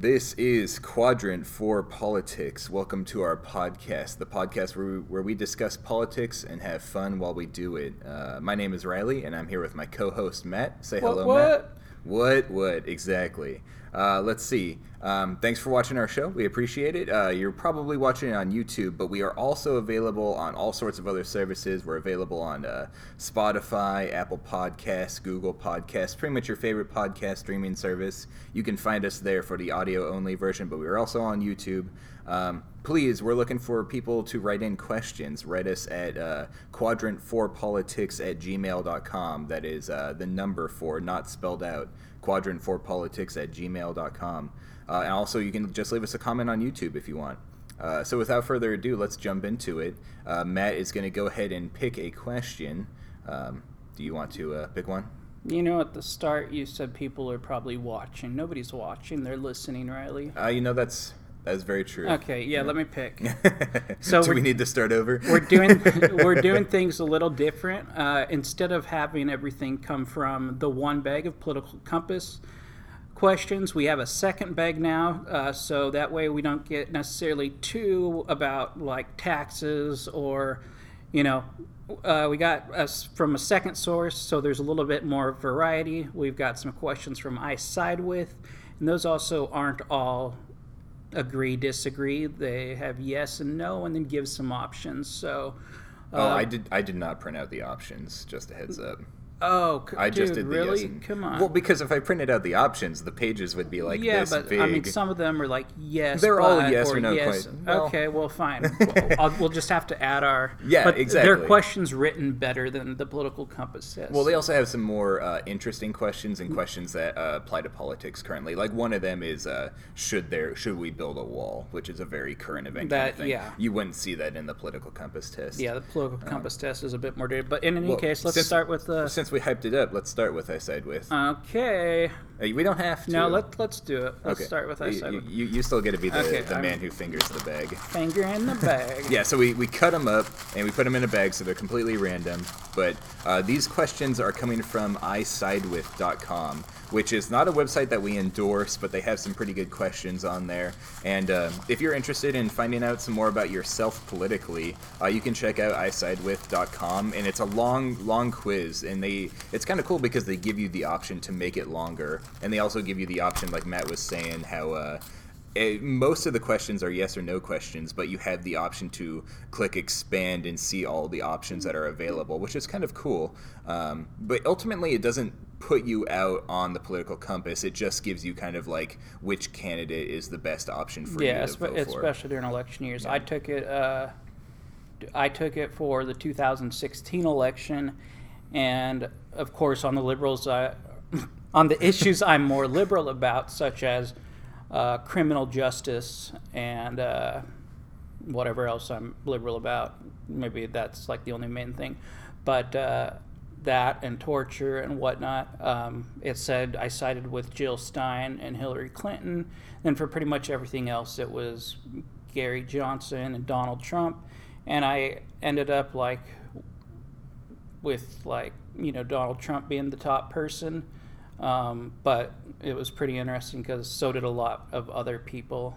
This is Quadrant for Politics. Welcome to our podcast, the podcast where we, where we discuss politics and have fun while we do it. Uh, my name is Riley, and I'm here with my co-host Matt. Say What, hello, what? Matt. What? What? Exactly. Uh, let's see. Um, thanks for watching our show. We appreciate it. Uh, you're probably watching it on YouTube, but we are also available on all sorts of other services. We're available on uh, Spotify, Apple Podcasts, Google Podcasts, pretty much your favorite podcast streaming service. You can find us there for the audio only version, but we are also on YouTube. Um, please, we're looking for people to write in questions. Write us at uh, quadrant4politics at gmail.com. That is uh, the number four, not spelled out. Quadrant4politics at gmail.com. Uh, and also, you can just leave us a comment on YouTube if you want. Uh, so, without further ado, let's jump into it. Uh, Matt is going to go ahead and pick a question. Um, do you want to uh, pick one? You know, at the start, you said people are probably watching. Nobody's watching; they're listening, Riley. Uh, you know, that's that's very true. Okay, yeah. Let me pick. so, So do we need to start over? We're doing we're doing things a little different. Uh, instead of having everything come from the one bag of political compass questions, we have a second bag now. Uh, so that way, we don't get necessarily two about like taxes or, you know. Uh, we got us from a second source, so there's a little bit more variety. We've got some questions from I side with, and those also aren't all agree disagree they have yes and no and then give some options so oh, I uh, did. I did not print out the options. Just a heads up. Oh c- I dude, just did the really yes and come on Well, because if I printed out the options, the pages would be like yeah this but big. i mean some of them are like yes They're all but, yes or no yes. quite- well- okay well fine Well, we'll just have to add our Yeah, but exactly. are questions written better than the political compass says Well, they also have some more uh, interesting questions and questions that uh, apply to politics currently. Like one of them is, uh, should there should we build a wall, which is a very current event. kind That- of thing. yeah. You wouldn't see that in the political compass test. yeah the political compass test is a bit more dated but in any Well, case let's since- start with the Since we hyped it up, let's start with I side with. okay Uh, we don't have to. no let, let's do it let's Okay. start with i You, side you, with you, you still get to be the, Okay, the I'm- man who fingers the bag. finger in the bag Yeah, so we, we cut them up and we put them in a bag so they're completely random. But uh, these questions are coming from isidewith.com, which is not a website that we endorse, but they have some pretty good questions on there. And uh, if you're interested in finding out some more about yourself politically, uh, you can check out isidewith.com. And it's a long, long quiz. And they it's kind of cool because they give you the option to make it longer. And they also give you the option, like Matt was saying, how. Uh, it, most of the questions are yes or no questions, but you have the option to click expand and see all the options that are available, which is kind of cool. Um, but ultimately, it doesn't put you out on the political compass. It just gives you kind of like which candidate is the best option for yeah, you to espe- vote for. especially during election years. I took it. Uh, I took it for the 2016 election, and of course, on the liberals, I, on the issues I'm more liberal about, such as uh, criminal justice and uh, whatever else I'm liberal about. Maybe that's like the only main thing, but. Uh, that and torture and whatnot. Um, it said I sided with Jill Stein and Hillary Clinton. And for pretty much everything else, it was Gary Johnson and Donald Trump. And I ended up like with like you know Donald Trump being the top person. Um, but it was pretty interesting because so did a lot of other people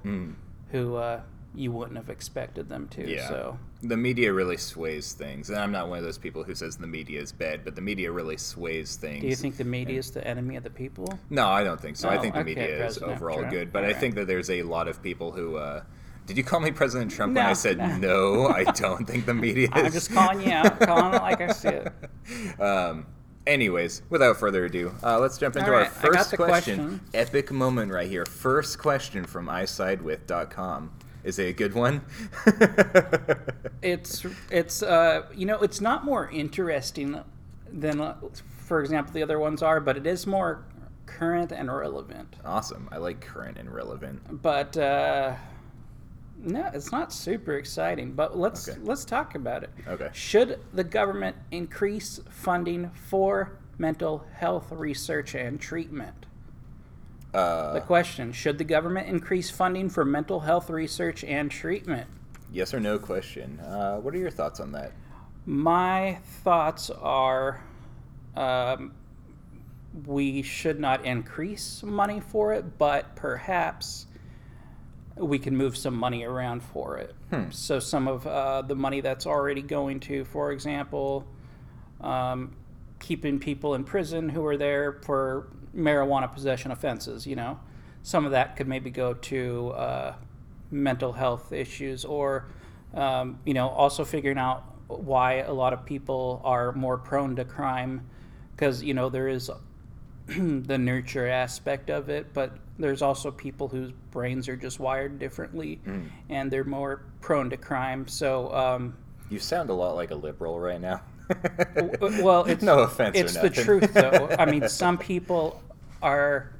who uh, you wouldn't have expected them to. Yeah. So The media really sways things. And I'm not one of those people who says the media is bad, but the media really sways things. do you think the media is the enemy of the people? No, I don't think so. I Oh, think the okay, media is overall Trump. good, but I think that there's a lot of people who. Uh, did you call me President Trump when I said no. no? I don't think the media is. I'm just calling you out, calling it like I see it. Um, anyways, without further ado, uh, let's jump into our right, got first question. question. Epic moment right here. First question from isidewith.com. Is it a good one? It's it's uh you know it's not more interesting than uh, for example the other ones are, but it is more current and relevant. awesome. I like current and relevant. But uh, no, it's not super exciting. But let's Okay. let's talk about it. Okay. Should the government increase funding for mental health research and treatment? Uh, The question: Should the government increase funding for mental health research and treatment? yes or no question. Uh, what are your thoughts on that? My thoughts are um, we should not increase money for it, but perhaps we can move some money around for it. So some of uh, the money that's already going to, for example, um, keeping people in prison who are there for marijuana possession offenses, you know, some of that could maybe go to uh, mental health issues or, um, you know, also figuring out why a lot of people are more prone to crime because, you know, there is the nurture aspect of it, but there's also people whose brains are just wired differently and they're more prone to crime. So, um, You sound a lot like a liberal right now. well, it's no offense. it's the truth, though. I mean, some people are.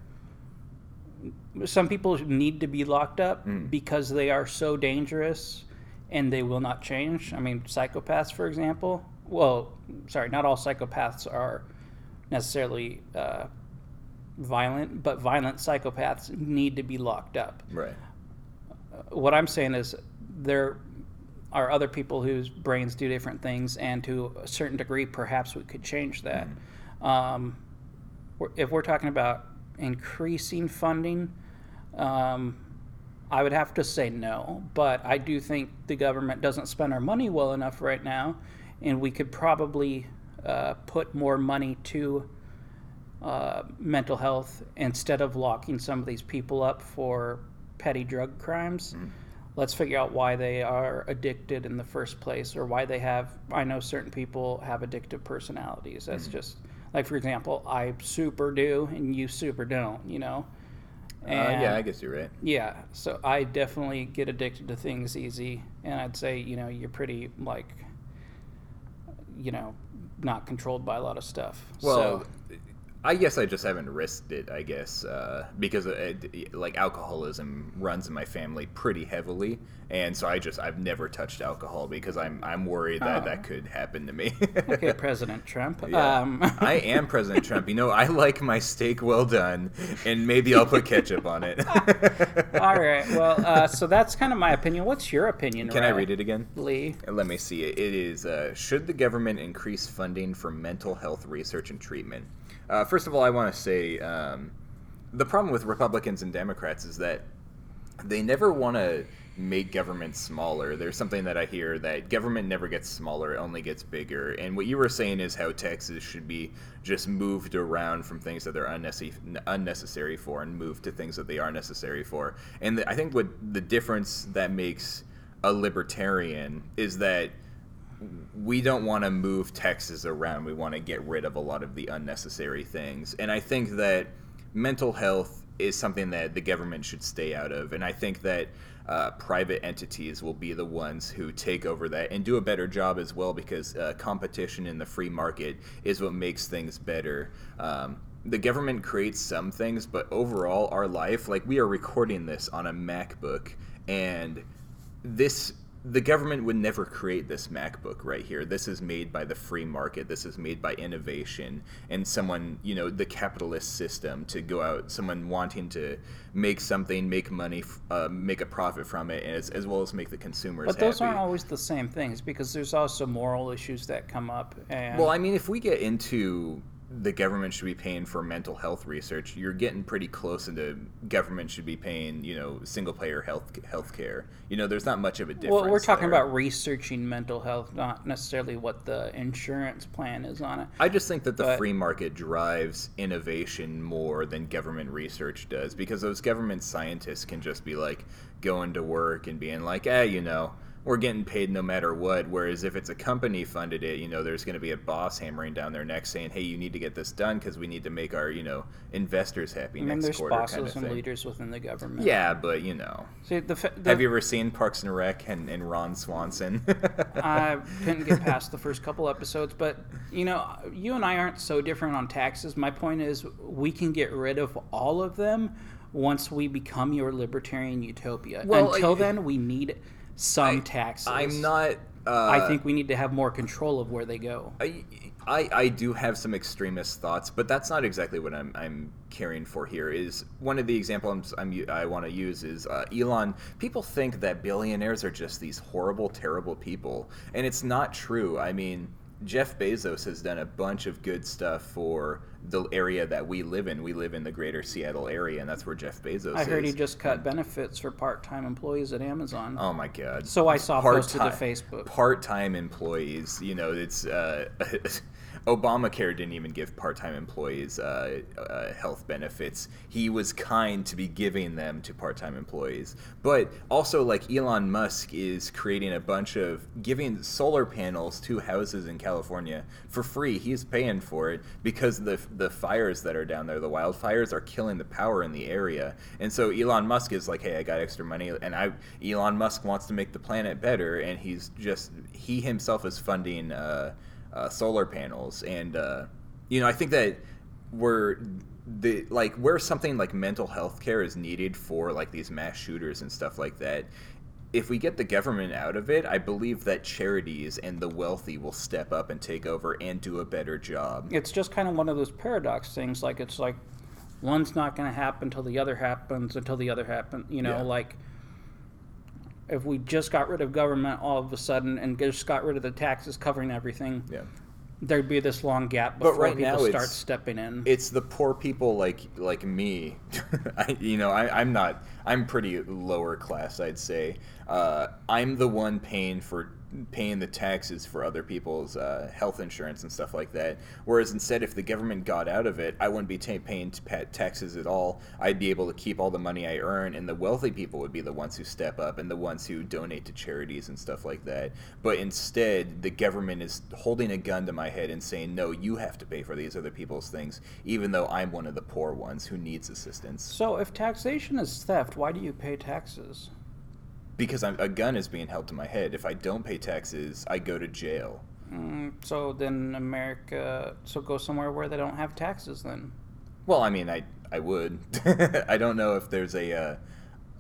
Some people need to be locked up Mm. because they are so dangerous and they will not change. I mean, psychopaths, for example. Well, sorry, not all psychopaths are necessarily uh, violent, but violent psychopaths need to be locked up right. what I'm saying is there are other people whose brains do different things, and to a certain degree, perhaps we could change that. Um, we're- if we're talking about increasing funding, um, I would have to say no. But I do think the government doesn't spend our money well enough right now, and we could probably uh, put more money to uh, mental health instead of locking some of these people up for petty drug crimes. Let's figure out why they are addicted in the first place or why they have. I know certain people have addictive personalities. That's just like, for example, I super do and you super don't, you know? Uh, yeah, I guess you're right. Yeah, so I definitely get addicted to things easy, and I'd say you know you're pretty like, you know, not controlled by a lot of stuff. Well, so, I guess I just haven't risked it. I guess uh, because it, like alcoholism runs in my family pretty heavily, and so I just I've never touched alcohol because I'm I'm worried that Oh. that could happen to me. okay, President Trump. Yeah. Um, I am President Trump. You know, I like my steak well done, and maybe I'll put ketchup on it. all right. Well, uh, so that's kind of my opinion. What's your opinion? Can I read it again? Lee? Let me see. It is uh, Should the government increase funding for mental health research and treatment? Uh, first of all, I want to say um, the problem with Republicans and Democrats is that they never want to make government smaller. There's something that I hear that government never gets smaller, it only gets bigger. And what you were saying is how taxes should be just moved around from things that they're unnecessary, for and moved to things that they are necessary for. And I think what the difference that makes a libertarian is that we don't want to move taxes around. We want to get rid of a lot of the unnecessary things. And I think that mental health is something that the government should stay out of. And I think that uh, private entities will be the ones who take over that and do a better job as well because uh, competition in the free market is what makes things better. Um, the government creates some things, but overall, our life, like we are recording this on a MacBook, and this the government would never create this MacBook right here. This is made by the free market. This is made by innovation and someone, you know, the capitalist system to go out, someone wanting to make something, make money, uh, make a profit from it, as, as well as make the consumers But those happy. aren't always the same things because there's also moral issues that come up. And Well, I mean, if we get into the government should be paying for mental health research, you're getting pretty close into government should be paying, you know, single payer health health care. You know, there's not much of a difference. well, we're talking there. about researching mental health, not necessarily what the insurance plan is on it. I just think that the But- free market drives innovation more than government research does because those government scientists can just be like going to work and being like, eh, you know, we're getting paid no matter what. Whereas if it's a company funded it, you know, there's going to be a boss hammering down their neck saying, hey, you need to get this done because we need to make our, you know, investors happy I mean, next there's quarter bosses kind of and thing. leaders within the government. Yeah, but you know, See, the, the have you ever seen Parks and Rec and, and Ron Swanson? I couldn't get past the first couple episodes, but you know, you and I aren't so different on taxes. My point is, we can get rid of all of them once we become your libertarian utopia. Well, Until I- then, we need some taxes. I'm not. Uh, I think we need to have more control of where they go. I, I, I do have some extremist thoughts, but that's not exactly what I'm, I'm caring for here. Is one of the examples I'm, u- I want to use is uh, Elon. People think that billionaires are just these horrible, terrible people, and it's not true. I mean, Jeff Bezos has done a bunch of good stuff for the area that we live in. We live in the greater Seattle area, and that's where Jeff Bezos I heard is. he just cut benefits for part-time employees at Amazon. Oh my God! So I saw posted to Part-time- Facebook. Part-time employees, you know, it's uh, Obamacare didn't even give part-time employees uh, uh, health benefits. He was kind to be giving them to part-time employees, but also like Elon Musk is creating a bunch of giving solar panels to houses in California for free. He's paying for it because the the fires that are down there, the wildfires, are killing the power in the area, and so Elon Musk is like, hey, I got extra money, and I Elon Musk wants to make the planet better, and he's just he himself is funding uh, uh, solar panels, and uh, you know I think that we're the like where something like mental health care is needed for like these mass shooters and stuff like that. If we get the government out of it, I believe that charities and the wealthy will step up and take over and do a better job. It's just kind of one of those paradox things. Like it's like one's not going to happen until the other happens, until the other happens. You know, Yeah. like if we just got rid of government all of a sudden and just got rid of the taxes covering everything, Yeah. there'd be this long gap But before right people now start stepping in. it's the poor people like like me. I, you know, I, I'm not. I'm pretty lower class, I'd say. Uh, I'm the one paying for paying the taxes for other people's uh, health insurance and stuff like that. Whereas instead, if the government got out of it, I wouldn't be ta- paying t- taxes at all. I'd be able to keep all the money I earn, and the wealthy people would be the ones who step up and the ones who donate to charities and stuff like that. But instead, the government is holding a gun to my head and saying, "No, you have to pay for these other people's things," even though I'm one of the poor ones who needs assistance. so if taxation is theft, why do you pay taxes? Because I'm, a gun is being held to my head. If I don't pay taxes, I go to jail. Mm, so then America, so go somewhere where they don't have taxes then. Well, I mean, I I would. I don't know if there's a, uh,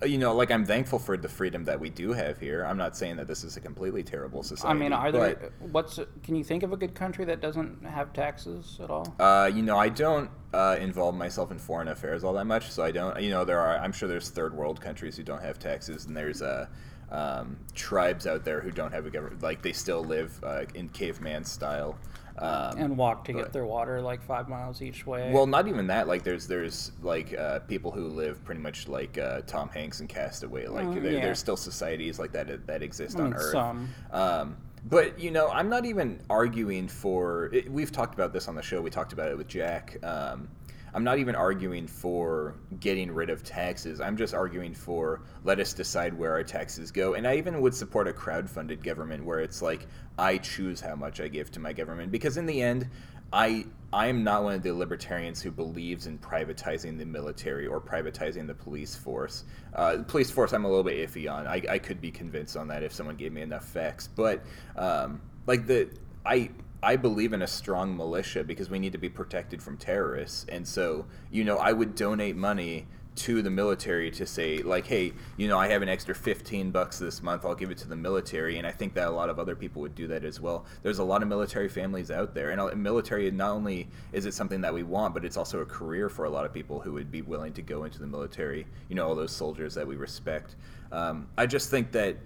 you know, like I'm thankful for the freedom that we do have here. I'm not saying that this is a completely terrible society. I mean, are there? but, What's? Can you think of a good country that doesn't have taxes at all? Uh, you know, I don't uh, involve myself in foreign affairs all that much, so I don't. You know, there are. I'm sure there's third world countries who don't have taxes, and there's uh, um, tribes out there who don't have a government. Like they still live uh, in caveman style. Um, and walk to but- get their water like five miles each way. Well, not even that. Like, there's there's like uh, people who live pretty much like uh, Tom Hanks and Cast Away. Like, there, yeah. there's still societies like that that exist I mean, on Earth. some. Um, but you know, I'm not even arguing for. It, we've talked about this on the show. We talked about it with Jack. Um, I'm not even arguing for getting rid of taxes. I'm just arguing for let us decide where our taxes go. And I even would support a crowd-funded government where it's like I choose how much I give to my government because in the end, I I am not one of the libertarians who believes in privatizing the military or privatizing the police force. Uh, police force, I'm a little bit iffy on. I, I could be convinced on that if someone gave me enough facts. But um, like the I I believe in a strong militia because we need to be protected from terrorists. And so you know I would donate money to the military to say like hey you know i have an extra 15 bucks this month i'll give it to the military. And i think that a lot of other people would do that as well. There's a lot of military families out there. And uh, military not only is it something that we want but it's also a career for a lot of people who would be willing to go into the military you know all those soldiers that we respect. Um, i just think that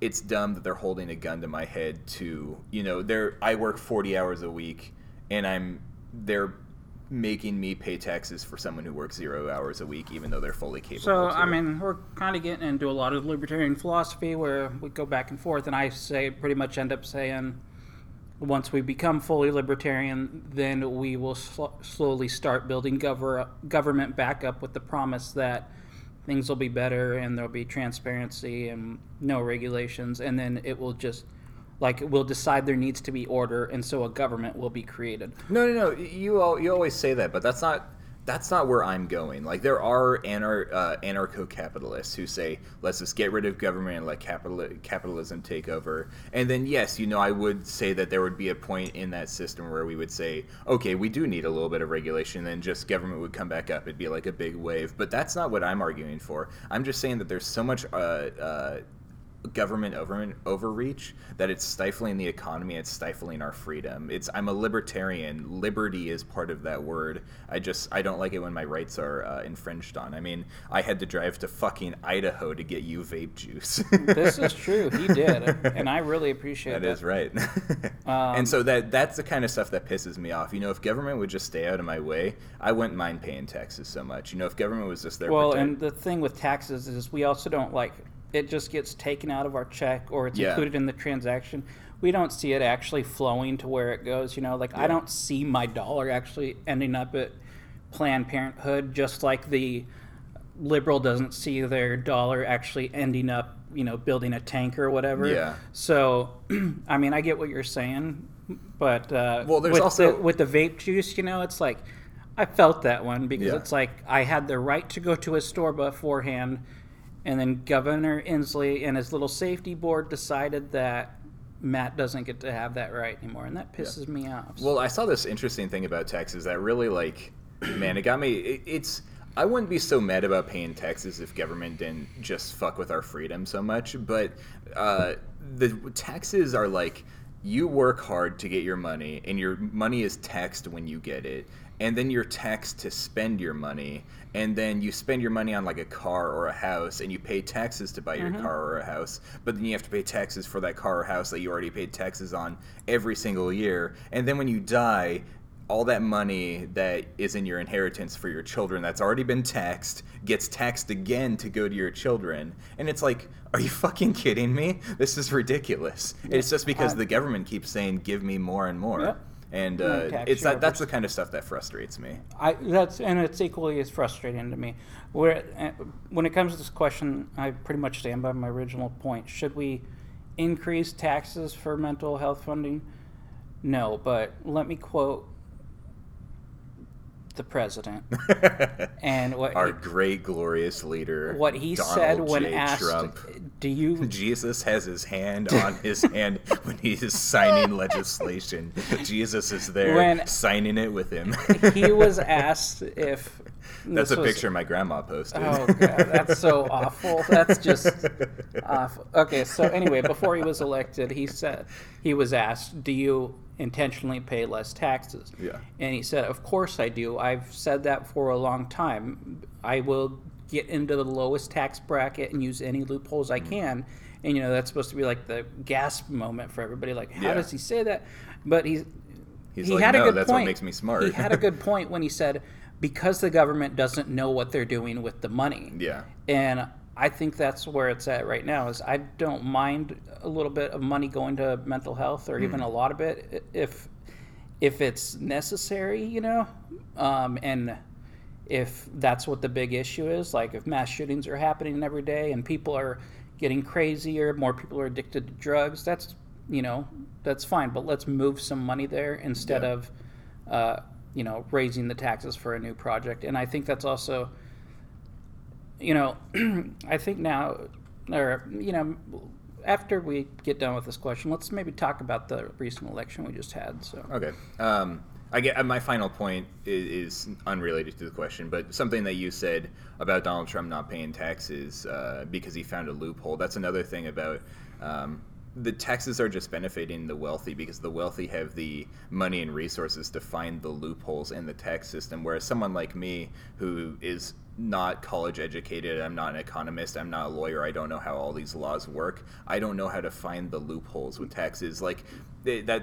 it's dumb that they're holding a gun to my head to you know they're i work 40 hours a week and i'm they're making me pay taxes for someone who works zero hours a week even though they're fully capable So. I mean, we're kind of getting into a lot of libertarian philosophy where we go back and forth, and I say pretty much end up saying, once we become fully libertarian, then we will sl- slowly start building gover- government back up with the promise that things will be better and there'll be transparency and no regulations, and then it will just like we'll decide there needs to be order, and so a government will be created. no no no you you always say that but that's not that's not where i'm going. Like there are anar- uh, anarcho-capitalists who say let's just get rid of government and let capital- capitalism take over. And then yes you know i would say that there would be a point in that system where we would say okay we do need a little bit of regulation then just government would come back up it'd be like a big wave. But that's not what i'm arguing for. I'm just saying that there's so much uh, uh, government over, overreach that it's stifling the economy it's stifling our freedom. It's i'm a libertarian. Liberty is part of that word. I just i don't like it when my rights are uh, infringed on. I mean i had to drive to fucking idaho to get you vape juice. This is true. He did and i really appreciate that that. is right. And so that that's the kind of stuff that pisses me off. You know if government would just stay out of my way i wouldn't mind paying taxes so much. You know if government was just there well protect- and the thing with taxes is we also don't like it just gets taken out of our check or it's Yeah. included in the transaction. We don't see it actually flowing to where it goes. You know, like I don't see my dollar actually ending up at Planned Parenthood, just like the liberal doesn't see their dollar actually ending up, you know, building a tank or whatever. Yeah. So, I mean, I get what you're saying, but uh, Well, there's with also- the, with the vape juice, you know, it's like I felt that one because Yeah. it's like I had the right to go to a store beforehand, and then Governor Inslee and his little safety board decided that Matt doesn't get to have that right anymore, and that pisses me off. Well, I saw this interesting thing about taxes that really, like, man, it got me. It, it's I wouldn't be so mad about paying taxes if government didn't just fuck with our freedom so much, but uh, the taxes are like you work hard to get your money, and your money is taxed when you get it, and then you're taxed to spend your money, and then you spend your money on like a car or a house, and you pay taxes to buy your mm-hmm. car or a house, but then you have to pay taxes for that car or house that you already paid taxes on every single year, and then when you die, all that money that is in your inheritance for your children that's already been taxed gets taxed again to go to your children. And it's like, are you fucking kidding me? This is ridiculous. It's just because I- the government keeps saying, give me more and more. Yep. And uh, it's that, that's the kind of stuff that frustrates me. I that's and it's equally as frustrating to me. Where uh, when it comes to this question, I pretty much stand by my original point. Should we increase taxes for mental health funding? No, but let me quote the president and what Our great, glorious leader, what he Donald said when J. asked, Trump. "Do you Jesus has his hand on his hand when he is signing legislation. Jesus is there When- signing it with him. he was asked if That's a was- picture my grandma posted. Oh god, that's so awful. That's just awful. Okay, so anyway, before he was elected, he said he was asked, "Do you intentionally pay less taxes?" Yeah. And he said, "Of course I do. I've said that for a long time. I will get into the lowest tax bracket and use any loopholes Mm-hmm. I can." And you know that's supposed to be like the gasp moment for everybody. Like, how Yeah. does he say that? But he's He's he like, had a "No, good that's what makes me smart." He had a good point when he said, "Because the government doesn't know what they're doing with the money." Yeah. And I think that's where it's at right now. Is I don't mind a little bit of money going to mental health, or Hmm. even a lot of it, if if it's necessary, you know, um, and if that's what the big issue is. Like if mass shootings are happening every day and people are getting crazier, more people are addicted to drugs. That's you know that's fine, but let's move some money there instead Yeah. of uh, you know raising the taxes for a new project. And I think that's also you know, I think now, or you know, after we get done with this question, let's maybe talk about the recent election we just had. So, Okay. Um, I get my final point is, is unrelated to the question, but something that you said about Donald Trump not paying taxes uh, because he found a loophole. That's another thing about um, the taxes are just benefiting the wealthy because the wealthy have the money and resources to find the loopholes in the tax system, whereas someone like me who is not college educated. I'm not an economist. I'm not a lawyer. I don't know how all these laws work. I don't know how to find the loopholes with taxes. Like that.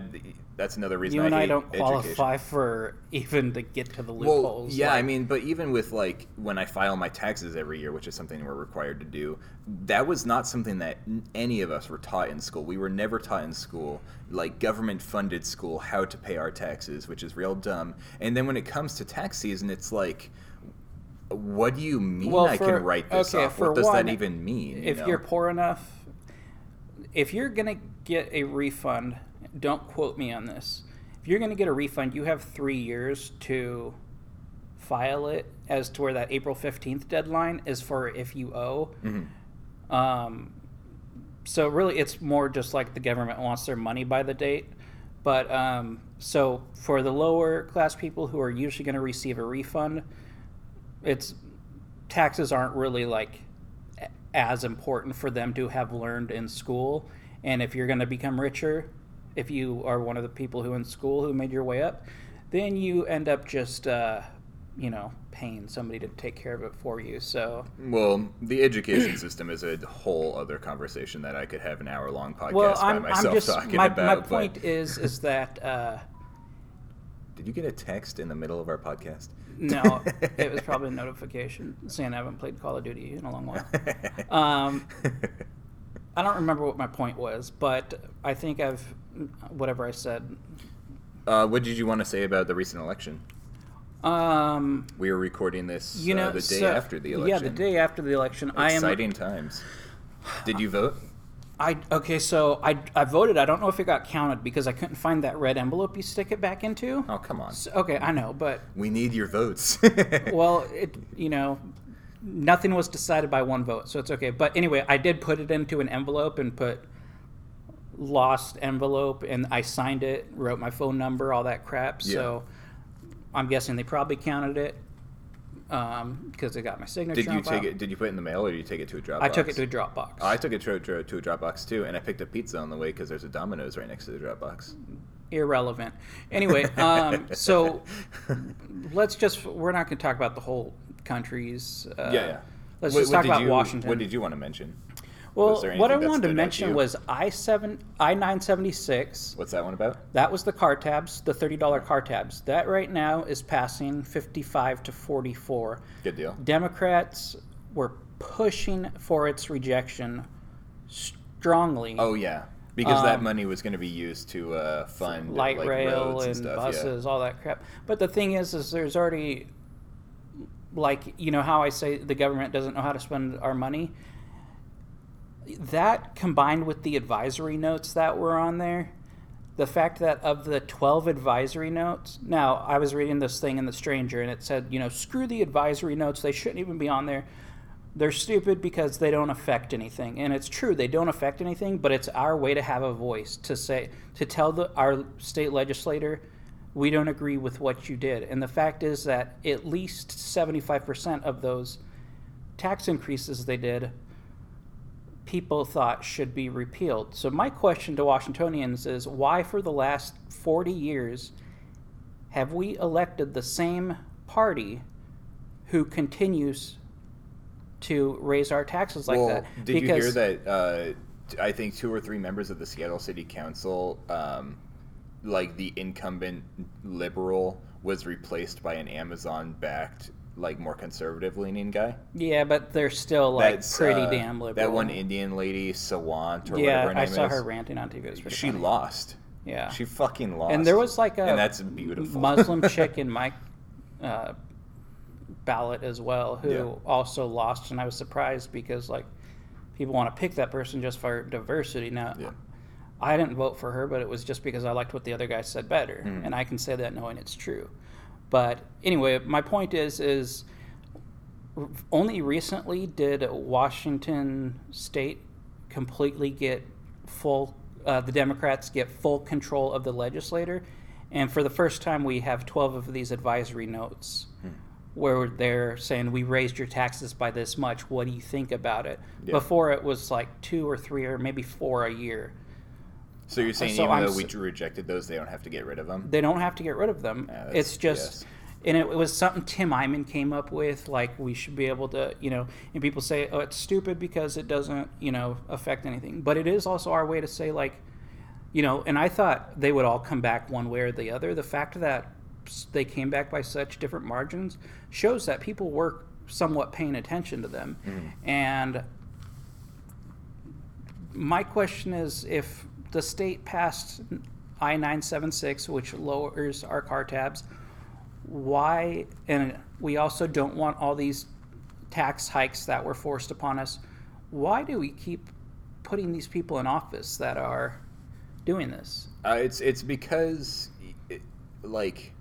That's another reason you I and I hate don't education. qualify for even to get to the Well, loopholes. yeah, I mean, but even with like when I file my taxes every year, which is something we're required to do, that was not something that any of us were taught in school. We were never taught in school, like government funded school, how to pay our taxes, which is real dumb. And then when it comes to tax season, it's like, what do you mean Well, I for- can write this okay, off? What does one, that even mean? you if know? you're poor enough, if you're gonna get a refund, don't quote me on this. If you're gonna get a refund, you have three years to file it as to where that April fifteenth deadline is for if you owe. Mm-hmm. Um, so really, it's more just like the government wants their money by the date. But um, so for the lower class people who are usually going to receive a refund, it's taxes aren't really like as important for them to have learned in school. And if you're going to become richer, if you are one of the people who in school who made your way up, then you end up just, uh, you know, paying somebody to take care of it for you. So, Well, the education system is a whole other conversation that I could have an hour long podcast well, by I'm, myself I'm just talking my, about. my but- point is is that uh, Did you get a text in the middle of our podcast? No, it was probably a notification saying I haven't played Call of Duty in a long while. Um, I don't remember what my point was, but I think I've whatever I said. uh, what did you want to say about the recent election? Um, We were recording this you know, uh, the day so- after the election. Yeah, the day after the election. I am. Exciting times. Did you vote? I okay, so I I voted. I don't know if it got counted because I couldn't find that red envelope you stick it back into. Oh, come on. So- okay, I know, but We need your votes. well, it you know, nothing was decided by one vote, so it's okay. But anyway, I did put it into an envelope and put lost envelope, and I signed it, wrote my phone number, all that crap. Yeah. So I'm guessing they probably counted it um, because they got my signature. did you take it? Did you put it in the mail or did you take it to a Dropbox? I took it to a Dropbox. Oh, I took it to, to, to a Dropbox too, and I picked up pizza on the way because there's a Domino's right next to the Dropbox. irrelevant. Anyway, um, so let's just we're not going to talk about the whole countries. Uh, yeah, yeah. Let's What- just talk about you- Washington. What did you want to mention? Well, what I wanted to stood out to mention was I seven I nine seventy six. What's that one about? That was the car tabs, the thirty dollar car tabs. That right now is passing fifty five to forty four. Good deal. Democrats were pushing for its rejection strongly. Oh yeah, because that Um, money was going to be used to uh, fund light like, rail roads and, stuff, buses, all that crap. But the thing is, is there's already like you know how I say the government doesn't know how to spend our money. That combined with the advisory notes that were on there, the fact that of the 12 advisory notes, now I was reading this thing in The Stranger and it said, you know, screw the advisory notes, they shouldn't even be on there. They're stupid because they don't affect anything. And it's true, they don't affect anything, but it's our way to have a voice to say, to tell the, our state legislator, we don't agree with what you did. And the fact is that at least 75% of those tax increases they did people thought should be repealed. So my question to Washingtonians is why for the last 40 years have we elected the same party who continues to raise our taxes like well, that? did you hear that? Uh, I think two or three members of the Seattle City Council, um, like the incumbent liberal, was replaced by an Amazon-backed, like more conservative-leaning guy. Yeah, but they're still like pretty uh, damn liberal. That one Indian lady, Sawant, or yeah, whatever her name I saw is. her ranting on TV. It was pretty She funny. lost. Yeah. She fucking lost. and there was like a and that's beautiful. Muslim chick in my uh, ballot as well who Yeah. also lost, and I was surprised because like people want to pick that person just for diversity. Now, Yeah. I didn't vote for her, but it was just because I liked what the other guy said better, Mm-hmm. and I can say that knowing it's true. But anyway, my point is is only recently did Washington State completely get full. Uh, the Democrats get full control of the legislator, and for the first time, we have twelve of these advisory notes where they're saying we raised your taxes by this much. What do you think about it? Yeah. Before it was like two or three or maybe four a year. So you're saying so even I'm though we rejected those, they don't have to get rid of them? They don't have to get rid of them. Yeah, it's just, BS. and it, was something Tim Eyman came up with. Like we should be able to, you know, and people say, oh, it's stupid because it doesn't, you know, affect anything. But it is also our way to say, like, you know, and I thought they would all come back one way or the other. The fact that they came back by such different margins shows that people were somewhat paying attention to them. Mm-hmm. And my question is if the state passed I 976, which lowers our car tabs, why, and we also don't want all these tax hikes that were forced upon us, why do we keep putting these people in office that are doing this? Uh, it's it's because, it, like,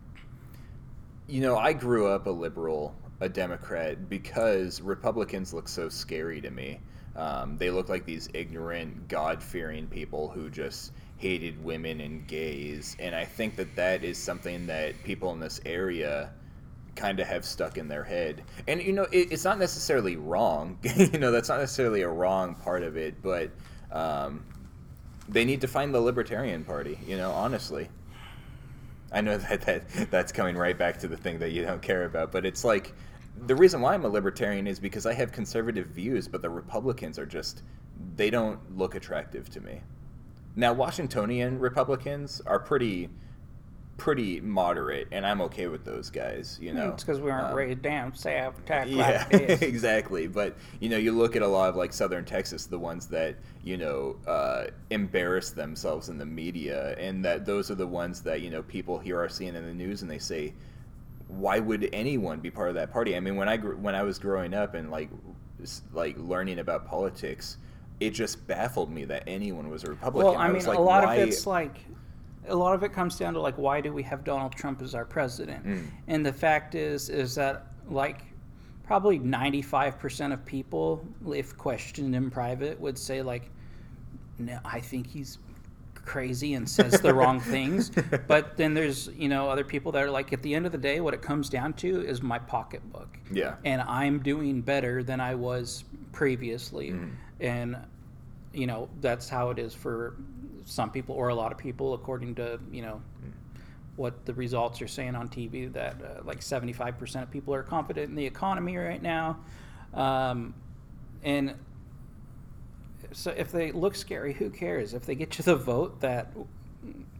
you know, I grew up a liberal, a Democrat, because Republicans look so scary to me. Um, they look like these ignorant, God fearing people who just hated women and gays. And I think that that is something that people in this area kind of have stuck in their head. And you know, it, it's not necessarily wrong. you know, that's not necessarily a wrong part of it, but um, they need to find the Libertarian Party. You know, honestly. I know that, that that's coming right back to the thing that you don't care about, but it's like the reason why I'm a libertarian is because I have conservative views, but the Republicans are just they don't look attractive to me. Now, Washingtonian Republicans are pretty pretty moderate, and I'm okay with those guys. You know, it's because we aren't Um, raised down south, attack yeah, like this. exactly. But you know, you look at a lot of like Southern Texas, the ones that you know uh, embarrass themselves in the media, and that those are the ones that you know people here are seeing in the news, and they say, "Why would anyone be part of that party?" I mean, when I gr- when I was growing up and like like learning about politics, it just baffled me that anyone was a Republican. Well, I mean, like, a lot why? of it's like, a lot of it comes down to like, why do we have Donald Trump as our president? Mm. And the fact is, is that like, probably ninety-five percent of people, if questioned in private, would say like, no, I think he's crazy and says the wrong things. But then there's you know other people that are like, at the end of the day, what it comes down to is my pocketbook yeah, and I'm doing better than I was previously. Mm-hmm. And, you know, that's how it is for some people or a lot of people, according to, you know, what the results are saying on TV that uh, like 75% of people are confident in the economy right now. Um, and so if they look scary, who cares? If they get you the vote that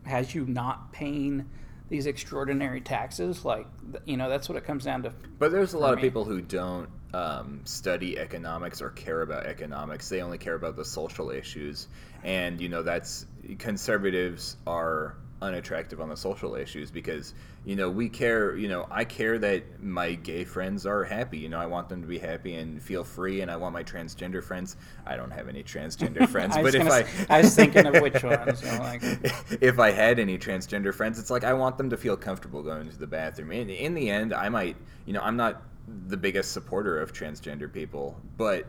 has you not paying these extraordinary taxes, like, you know, that's what it comes down to. But there's a lot for of people who don't um, study economics or care about economics. They only care about the social issues, and you know that's conservatives are unattractive on the social issues because you know we care. You know I care that my gay friends are happy. You know I want them to be happy and feel free, and I want my transgender friends. I don't have any transgender friends, but if I I was thinking of which ones, you know, like- if I had any transgender friends, it's like I want them to feel comfortable going to the bathroom. In, in the end, I might, you know, I'm not the biggest supporter of transgender people, but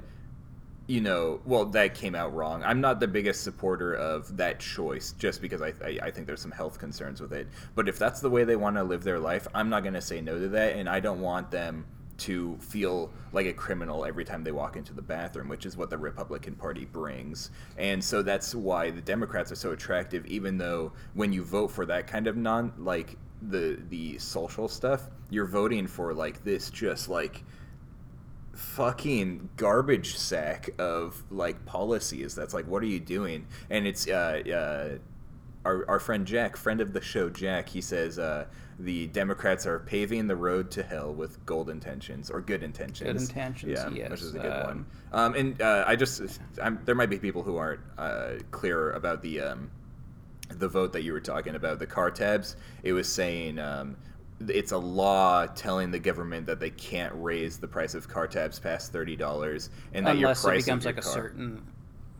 you know, well, that came out wrong. I'm not the biggest supporter of that choice just because I, I, I think there's some health concerns with it. But if that's the way they want to live their life, I'm not going to say no to that. And I don't want them to feel like a criminal every time they walk into the bathroom, which is what the Republican Party brings. And so that's why the Democrats are so attractive, even though when you vote for that kind of non, like the the social stuff, you're voting for like this just like fucking garbage sack of like policies that's like what are you doing? And it's uh, uh our, our friend jack friend of the show jack he says uh the democrats are paving the road to hell with gold intentions or good intentions. Good intentions, yeah yes. which is a good Um, one um and uh, i just I'm, there might be people who aren't uh clear about the um the vote that you were talking about, the car tabs, it was saying um, it's a law telling the government that they can't raise the price of car tabs past thirty dollars, and that unless your price of becomes like a certain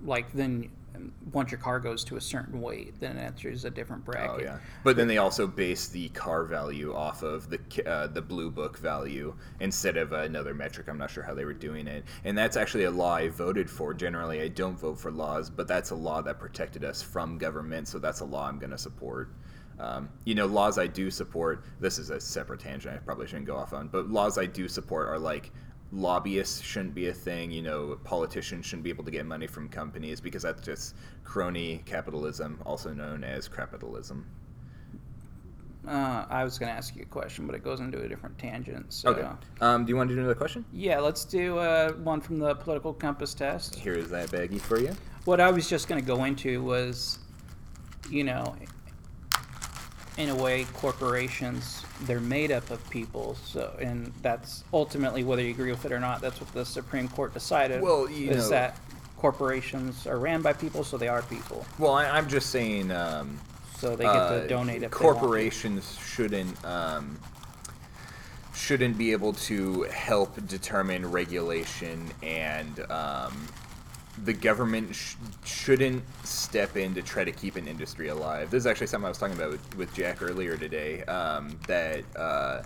like then once your car goes to a certain weight then it enters a different bracket Oh yeah, but then they also base the car value off of the uh, the blue book value instead of another metric. I'm not sure how they were doing it, and that's actually a law I voted for. Generally, I don't vote for laws, but that's a law that protected us from government, so that's a law I'm going to support. Um, you know, laws I do support. This is a separate tangent. I probably shouldn't go off on, but laws I do support are like lobbyists shouldn't be a thing. You know, politicians shouldn't be able to get money from companies because that's just crony capitalism, also known as capitalism. uh, i was going to ask you a question but it goes into a different tangent so Okay. Um, do you want to do another question? yeah let's do uh, one from the political compass test Here is that baggie for you. what I was just going to go into was, you know, in a way, corporations they're made up of people. So, and that's ultimately whether you agree with it or not. That's what the Supreme Court decided. Well, you is know- that corporations are ran by people, so they are people. Well, I, I'm just saying. Um, So they get uh, to donate if corporations shouldn't um, shouldn't be able to help determine regulation and um, the government sh- shouldn't step in to try to keep an industry alive. This is actually something I was talking about with, with Jack earlier today. Um, that uh,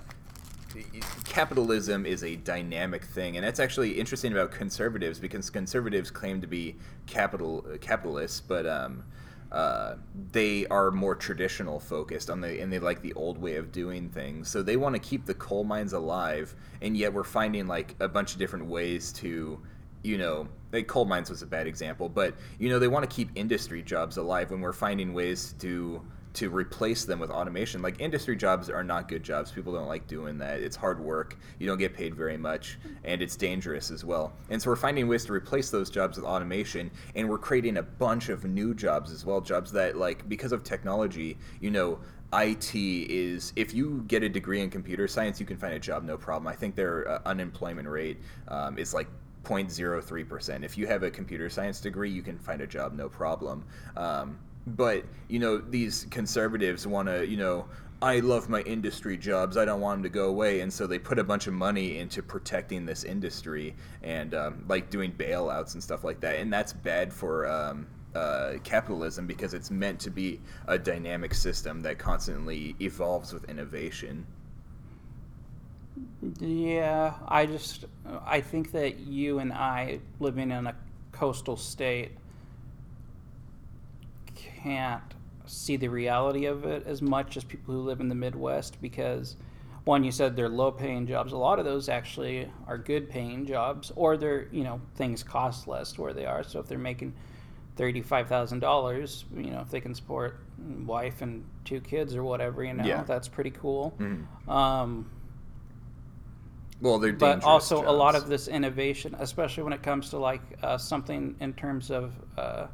capitalism is a dynamic thing, and that's actually interesting about conservatives because conservatives claim to be capital capitalists, but um, uh, they are more traditional focused on the and they like the old way of doing things. So they want to keep the coal mines alive, and yet we're finding like a bunch of different ways to, you know, like coal mines was a bad example, but you know they want to keep industry jobs alive when we're finding ways to to replace them with automation. Like industry jobs are not good jobs. People don't like doing that. It's hard work. You don't get paid very much, and it's dangerous as well. And so we're finding ways to replace those jobs with automation, and we're creating a bunch of new jobs as well. Jobs that like because of technology, you know. IT is if you get a degree in computer science, you can find a job no problem. I think their uh, unemployment rate um, is like 0.03%. If you have a computer science degree, you can find a job no problem. Um, but you know these conservatives want to you know I love my industry jobs. I don't want them to go away, and so they put a bunch of money into protecting this industry and um, like doing bailouts and stuff like that. And that's bad for um, uh, capitalism because it's meant to be a dynamic system that constantly evolves with innovation. Yeah, I just I think that you and I living in a coastal state can't see the reality of it as much as people who live in the Midwest because one you said they're low paying jobs a lot of those actually are good paying jobs or they're you know things cost less where they are so if they're making $35,000 you know if they can support wife and two kids or whatever you know Yeah. that's pretty cool Mhm. um, Well, they're but also a lot of this innovation, especially when it comes to like uh, something in terms of uh,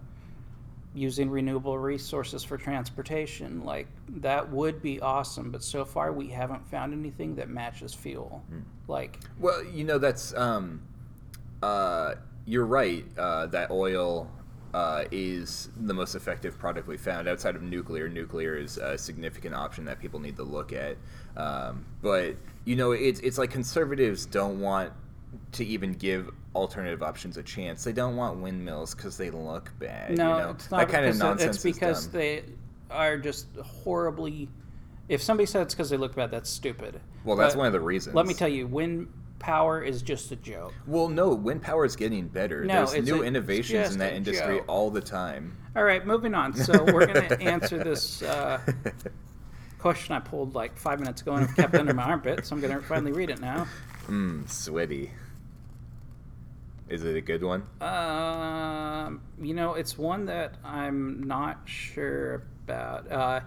using renewable resources for transportation, like that would be awesome. But so far, we haven't found anything that matches fuel. Hmm. Like, Well, you know that's um, uh, you're right uh, that oil uh, is the most effective product we found outside of nuclear. Nuclear is a significant option that people need to look at. Um, but you know, it's it's like conservatives don't want to even give alternative options a chance. They don't want windmills because they look bad. no, you know? it's not that kind of nonsense. It's because they are just horribly. If somebody said it's because they look bad, that's stupid. well, that's But one of the reasons. Let me tell you, wind power is just a joke. Well, no, wind power is getting better. No, There's new a- innovations in that industry joke. all the time. All right, moving on. So we're going to answer this uh, question I pulled like five minutes ago and it kept under my armpit, so I'm going to finally read it now. Mmm, sweaty. Is it a good one? Um, you know, it's one that I'm not sure about. Uh,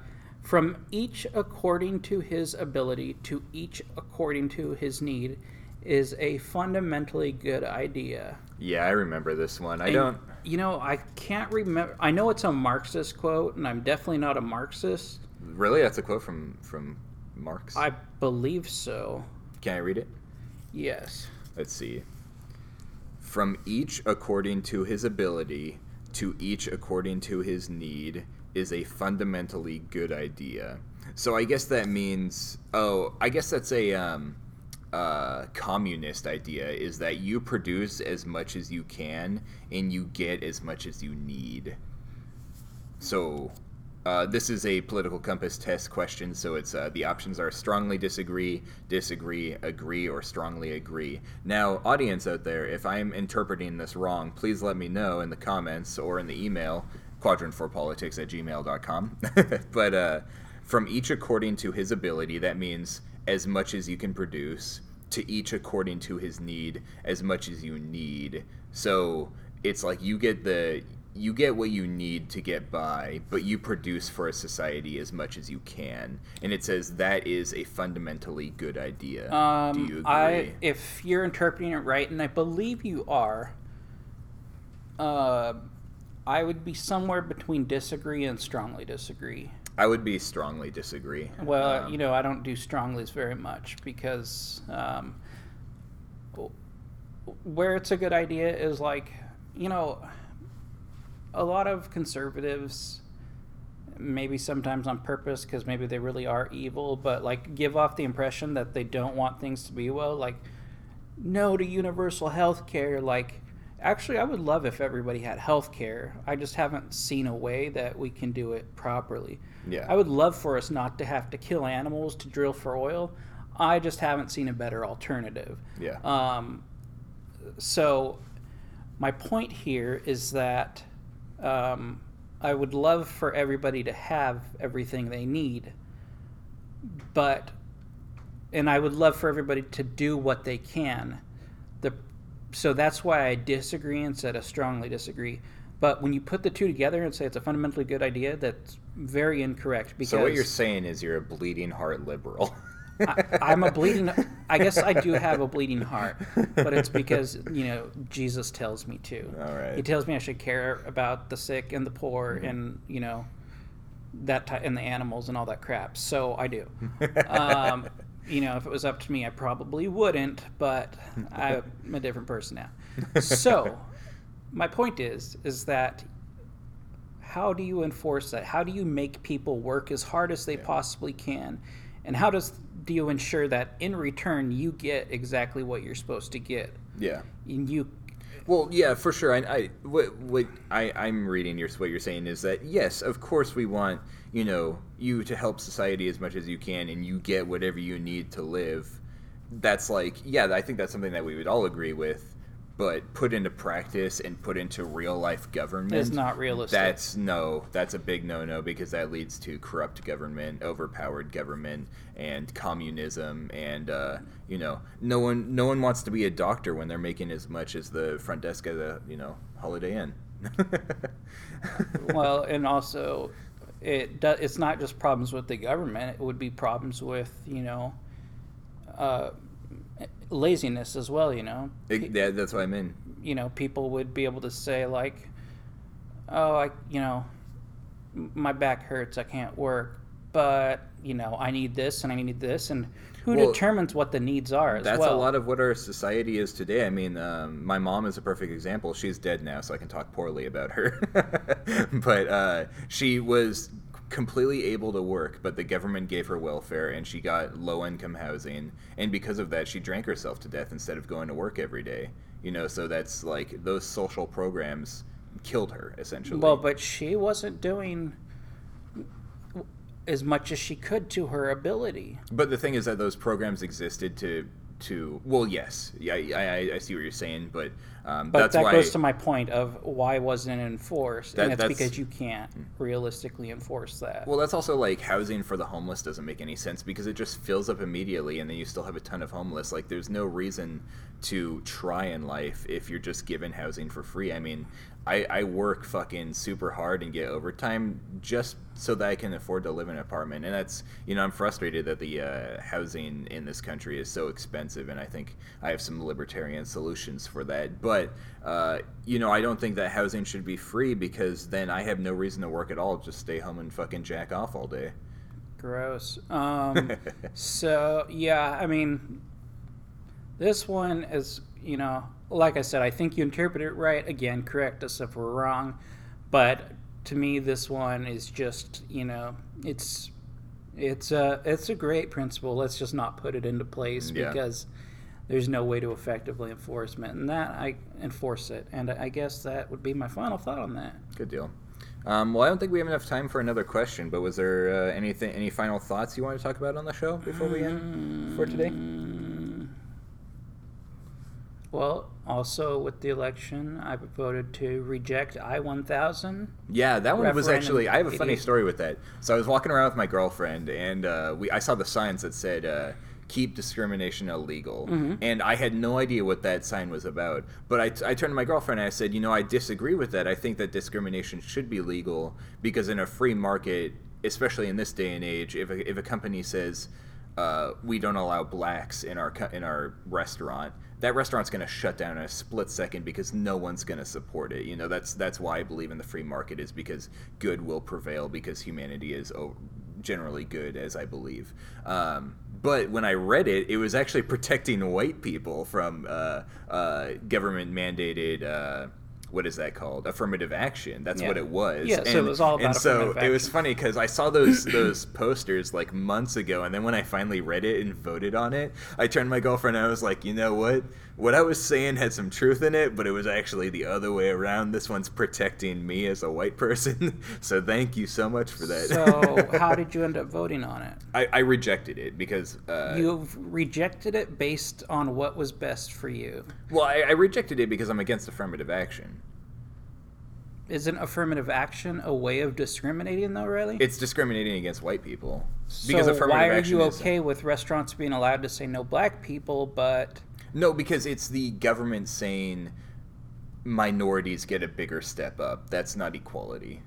from each according to his ability to each according to his need is a fundamentally good idea. Yeah, I remember this one. I And, don't. You know, I can't remember. I know it's a Marxist quote, and I'm definitely not a Marxist. Really, that's a quote from from Marx. I believe so. Can I read it? Yes. Let's see. From each according to his ability, to each according to his need, is a fundamentally good idea. So I guess that means. Oh, I guess that's a um, uh, communist idea. Is that you produce as much as you can and you get as much as you need. So uh, this is a political compass test question, so it's uh, the options are strongly disagree, disagree, agree, or strongly agree. Now, audience out there, if I'm interpreting this wrong, please let me know in the comments or in the email, quadrant4politics at gmail.com. but uh, from each according to his ability, that means as much as you can produce, to each according to his need, as much as you need. So it's like you get the you get what you need to get by, but you produce for a society as much as you can. And it says that is a fundamentally good idea. Um, Do you agree? I, if you're interpreting it right, and I believe you are, uh, I would be somewhere between disagree and strongly disagree. I would be strongly disagree. Well, Um, you know, I don't do stronglys very much because um, where it's a good idea is like, you know, a lot of conservatives, maybe sometimes on purpose because maybe they really are evil, but like give off the impression that they don't want things to be well. Like, no to universal health care. Like, actually, I would love if everybody had health care. I just haven't seen a way that we can do it properly. Yeah. I would love for us not to have to kill animals to drill for oil. I just haven't seen a better alternative. Yeah. Um, so, my point here is that um, I would love for everybody to have everything they need, but and I would love for everybody to do what they can. The so that's why I disagree instead of strongly disagree. But when you put the two together and say it's a fundamentally good idea, that's very incorrect. Because So what you're saying is you're a bleeding heart liberal. I, I'm a bleeding. I guess I do have a bleeding heart, but it's because you know Jesus tells me to. All right. He tells me I should care about the sick and the poor Mm-hmm. and you know that ty- and the animals and all that crap. So I do. Um, you know, if it was up to me, I probably wouldn't, but I'm a different person now. So my point is, is that how do you enforce that? How do you make people work as hard as they possibly can? And how does do you ensure that in return you get exactly what you're supposed to get? yeah. And you Well, yeah, for sure. I, I what, what I, I'm reading your what you're saying is that yes, of course we want you know you to help society as much as you can, and you get whatever you need to live. That's like yeah, I think that's something that we would all agree with. But put into practice and put into real life government is not realistic. That's no, that's a big no no because that leads to corrupt government, overpowered government, and communism, and uh, you know, no one no one wants to be a doctor when they're making as much as the front desk at a you know Holiday Inn. well, and also it do, it's not just problems with the government. It would be problems with you know uh, laziness as well. You know, It- yeah, that's what I mean. you know, people would be able to say like, "Oh, I, you know, my back hurts. I can't work, but you know, I need this and I need this." And who Well, determines what the needs are as That's well? a lot of what our society is today. I mean, um, my mom is a perfect example. She's dead now, so I can talk poorly about her. but uh, she was completely able to work, but the government gave her welfare and she got low income housing. And because of that, she drank herself to death instead of going to work every day. You know, so that's like those social programs killed her essentially. Well, but she wasn't doing as much as she could to her ability. But the thing is that those programs existed to to well, yes, yeah, I, I, I see what you're saying, but um, But that's that goes to my point of why wasn't it enforced, That- and it's that's- because you can't realistically enforce that. Well, that's also like housing for the homeless doesn't make any sense because it just fills up immediately and then you still have a ton of homeless. Like, there's no reason to try in life if you're just given housing for free. I mean, I, I work fucking super hard and get overtime just so that I can afford to live in an apartment. And that's, you know, I'm frustrated that the uh, housing in this country is so expensive. And I think I have some libertarian solutions for that. But, uh, you know, I don't think that housing should be free because then I have no reason to work at all. Just stay home and fucking jack off all day. Gross. Um, so yeah, I mean, this one is you know, like I said, I think you interpret it right. Again, correct us if we're wrong, but to me, this one is just you know, it's it's a it's a great principle. Let's just not put it into place Yeah. because there's no way to effectively enforce it, and that I enforce it. And I guess that would be my final thought on that. Good deal. Um, well, I don't think we have enough time for another question, but was there uh, anything, any final thoughts you want to talk about on the show before we end for today? Mm. Well, also with the election, I voted to reject I 1000. Yeah, that one was actually. I have a funny story with that. So I was walking around with my girlfriend, and uh, we I saw the signs that said uh, "Keep discrimination illegal," Mm-hmm. and I had no idea what that sign was about. But I, I turned to my girlfriend and I said, "You know, I disagree with that. I think that discrimination should be legal because in a free market, especially in this day and age, if a, if a company says uh, we don't allow blacks in our in our restaurant." That restaurant's going to shut down in a split second because no one's going to support it. You know, that's that's why I believe in the free market is because good will prevail because humanity is generally good, as I believe. Um, but when I read it, it was actually protecting white people from uh, uh, government mandated. What is that called? Affirmative action. That's what it was. Yeah, so it was all And so it was funny because I saw those those posters like months ago, and then when I finally read it and voted on it, I turned to my girlfriend and I was like, you know what? What I was saying had some truth in it, but it was actually the other way around. This one's protecting me as a white person. so thank you so much for that. So, how did you end up voting on it? I, I rejected it because uh, You've rejected it based on what was best for you. well, I, I rejected it because I'm against affirmative action. Isn't affirmative action a way of discriminating though? Really? It's discriminating against white people because so why are you okay is, with restaurants being allowed to say no black people, but no, because it's the government saying minorities get a bigger step up. That's not equality.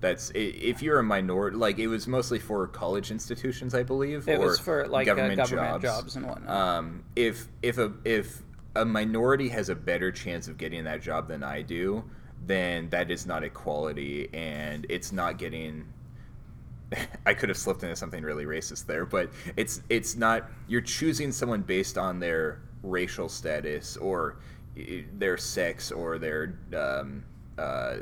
That's if you're a minority, like it was mostly for college institutions, I believe. It was for like government, uh, government jobs. jobs. and whatnot. Um, if if a if a minority has a better chance of getting that job than I do, then that is not equality, and it's not getting. I could have slipped into something really racist there, but it's it's not. You're choosing someone based on their racial status or their sex or their um, uh,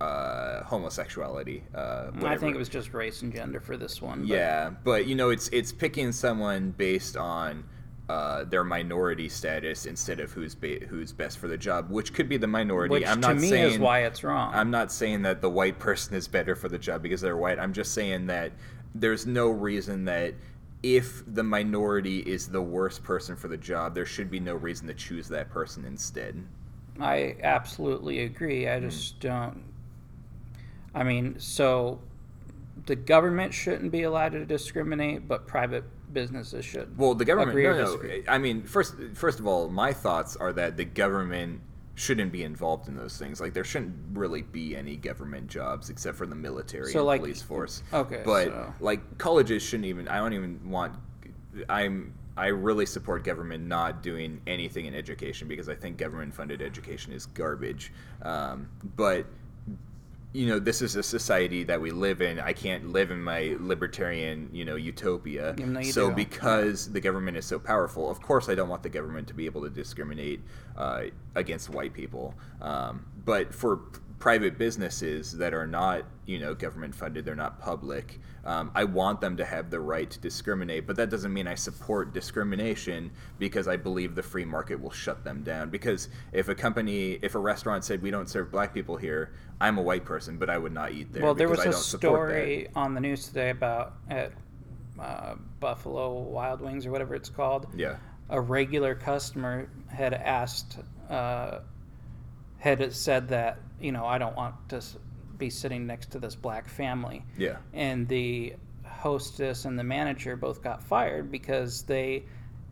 uh, homosexuality. Uh, I think it was just race and gender for this one. But. Yeah, but you know, it's it's picking someone based on uh, their minority status instead of who's ba- who's best for the job, which could be the minority. Which I'm not to me saying, is why it's wrong. I'm not saying that the white person is better for the job because they're white. I'm just saying that there's no reason that if the minority is the worst person for the job, there should be no reason to choose that person instead. I absolutely agree. I just mm. don't I mean, so the government shouldn't be allowed to discriminate, but private businesses should. Well, the government. No, no. I mean, first, first of all, my thoughts are that the government shouldn't be involved in those things. Like, there shouldn't really be any government jobs except for the military so, and like, police force. Okay, but so. like colleges shouldn't even. I don't even want. I'm. I really support government not doing anything in education because I think government funded education is garbage. Um, but you know this is a society that we live in. I can't live in my libertarian you know utopia. So do. because the government is so powerful of course i don't want the government to be able to discriminate uh, against white people. Um, but for private businesses that are not you know government funded they're not public um, i want them to have the right to discriminate but that doesn't mean i support discrimination because i believe the free market will shut them down. Because if a company if a restaurant said we don't serve black people here i'm a white person but i would not eat there well there was a story on the news today about at uh, buffalo wild wings or whatever it's called. Yeah. A regular customer had asked uh, had said that you know I don't want to be sitting next to this black family. Yeah. And the hostess and the manager both got fired because they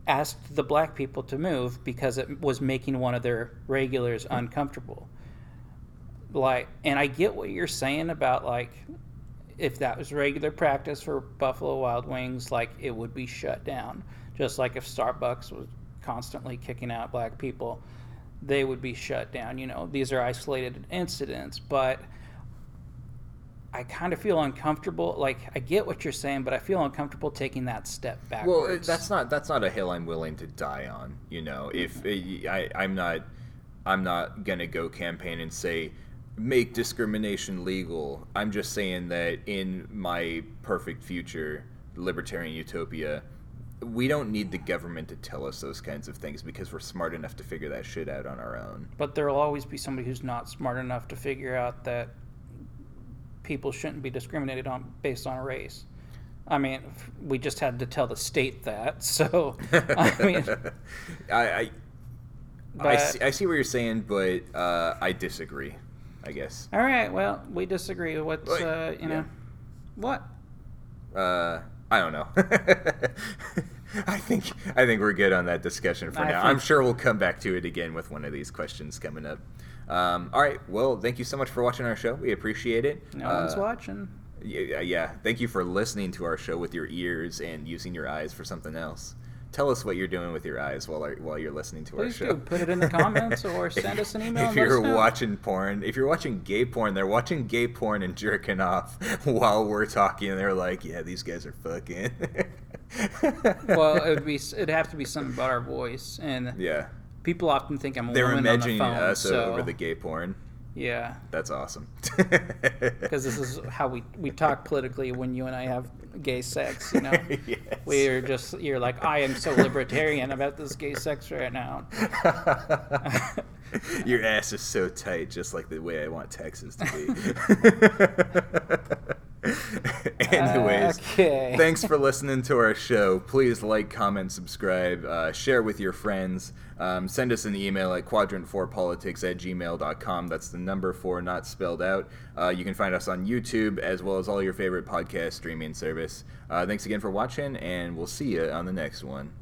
asked the black people to move because it was making one of their regulars hmm. uncomfortable. Like, and I get what you're saying about like if that was regular practice for Buffalo Wild Wings, like it would be shut down. Just like if Starbucks was constantly kicking out black people they would be shut down. You know, these are isolated incidents, but I kind of feel uncomfortable. Like I get what you're saying, but I feel uncomfortable taking that step backwards. Well, that's not that's not a hill I'm willing to die on. You know, if mm-hmm. I, I'm not I'm not gonna go campaign and say make discrimination legal. I'm just saying that in my perfect future, libertarian utopia, we don't need the government to tell us those kinds of things because we're smart enough to figure that shit out on our own. But there'll always be somebody who's not smart enough to figure out that people shouldn't be discriminated on based on race. I mean, we just had to tell the state that. So, I mean, I, I, I, see, I, see, what you're saying, but uh, I disagree. I guess. All right. Well, we disagree. What's uh, you know, what? Uh, I don't know. I think I think we're good on that discussion for I now. I'm sure we'll come back to it again with one of these questions coming up. Um, all right. Well, thank you so much for watching our show. We appreciate it. No uh, one's watching. Yeah, yeah. Thank you for listening to our show with your ears and using your eyes for something else tell us what you're doing with your eyes while while you're listening to Please our show. Do. Put it in the comments or send us an email. if you're watching porn, if you're watching gay porn, they're watching gay porn and jerking off while we're talking. And they're like, "Yeah, these guys are fucking." well, it'd be it'd have to be something about our voice, and yeah, people often think I'm a they're woman imagining on the phone, us so. over the gay porn. Yeah. That's awesome. Because this is how we, we talk politically when you and I have gay sex, you know? yes. We're just, you're like, I am so libertarian about this gay sex right now. Your ass is so tight, just like the way I want Texas to be. Anyways, Okay. thanks for listening to our show. Please like, comment, subscribe, uh, share with your friends. Um, send us an email at quadrant4politics at gmail.com. That's the number four, not spelled out. Uh, you can find us on YouTube as well as all your favorite podcast streaming service. Uh, thanks again for watching, and we'll see you on the next one.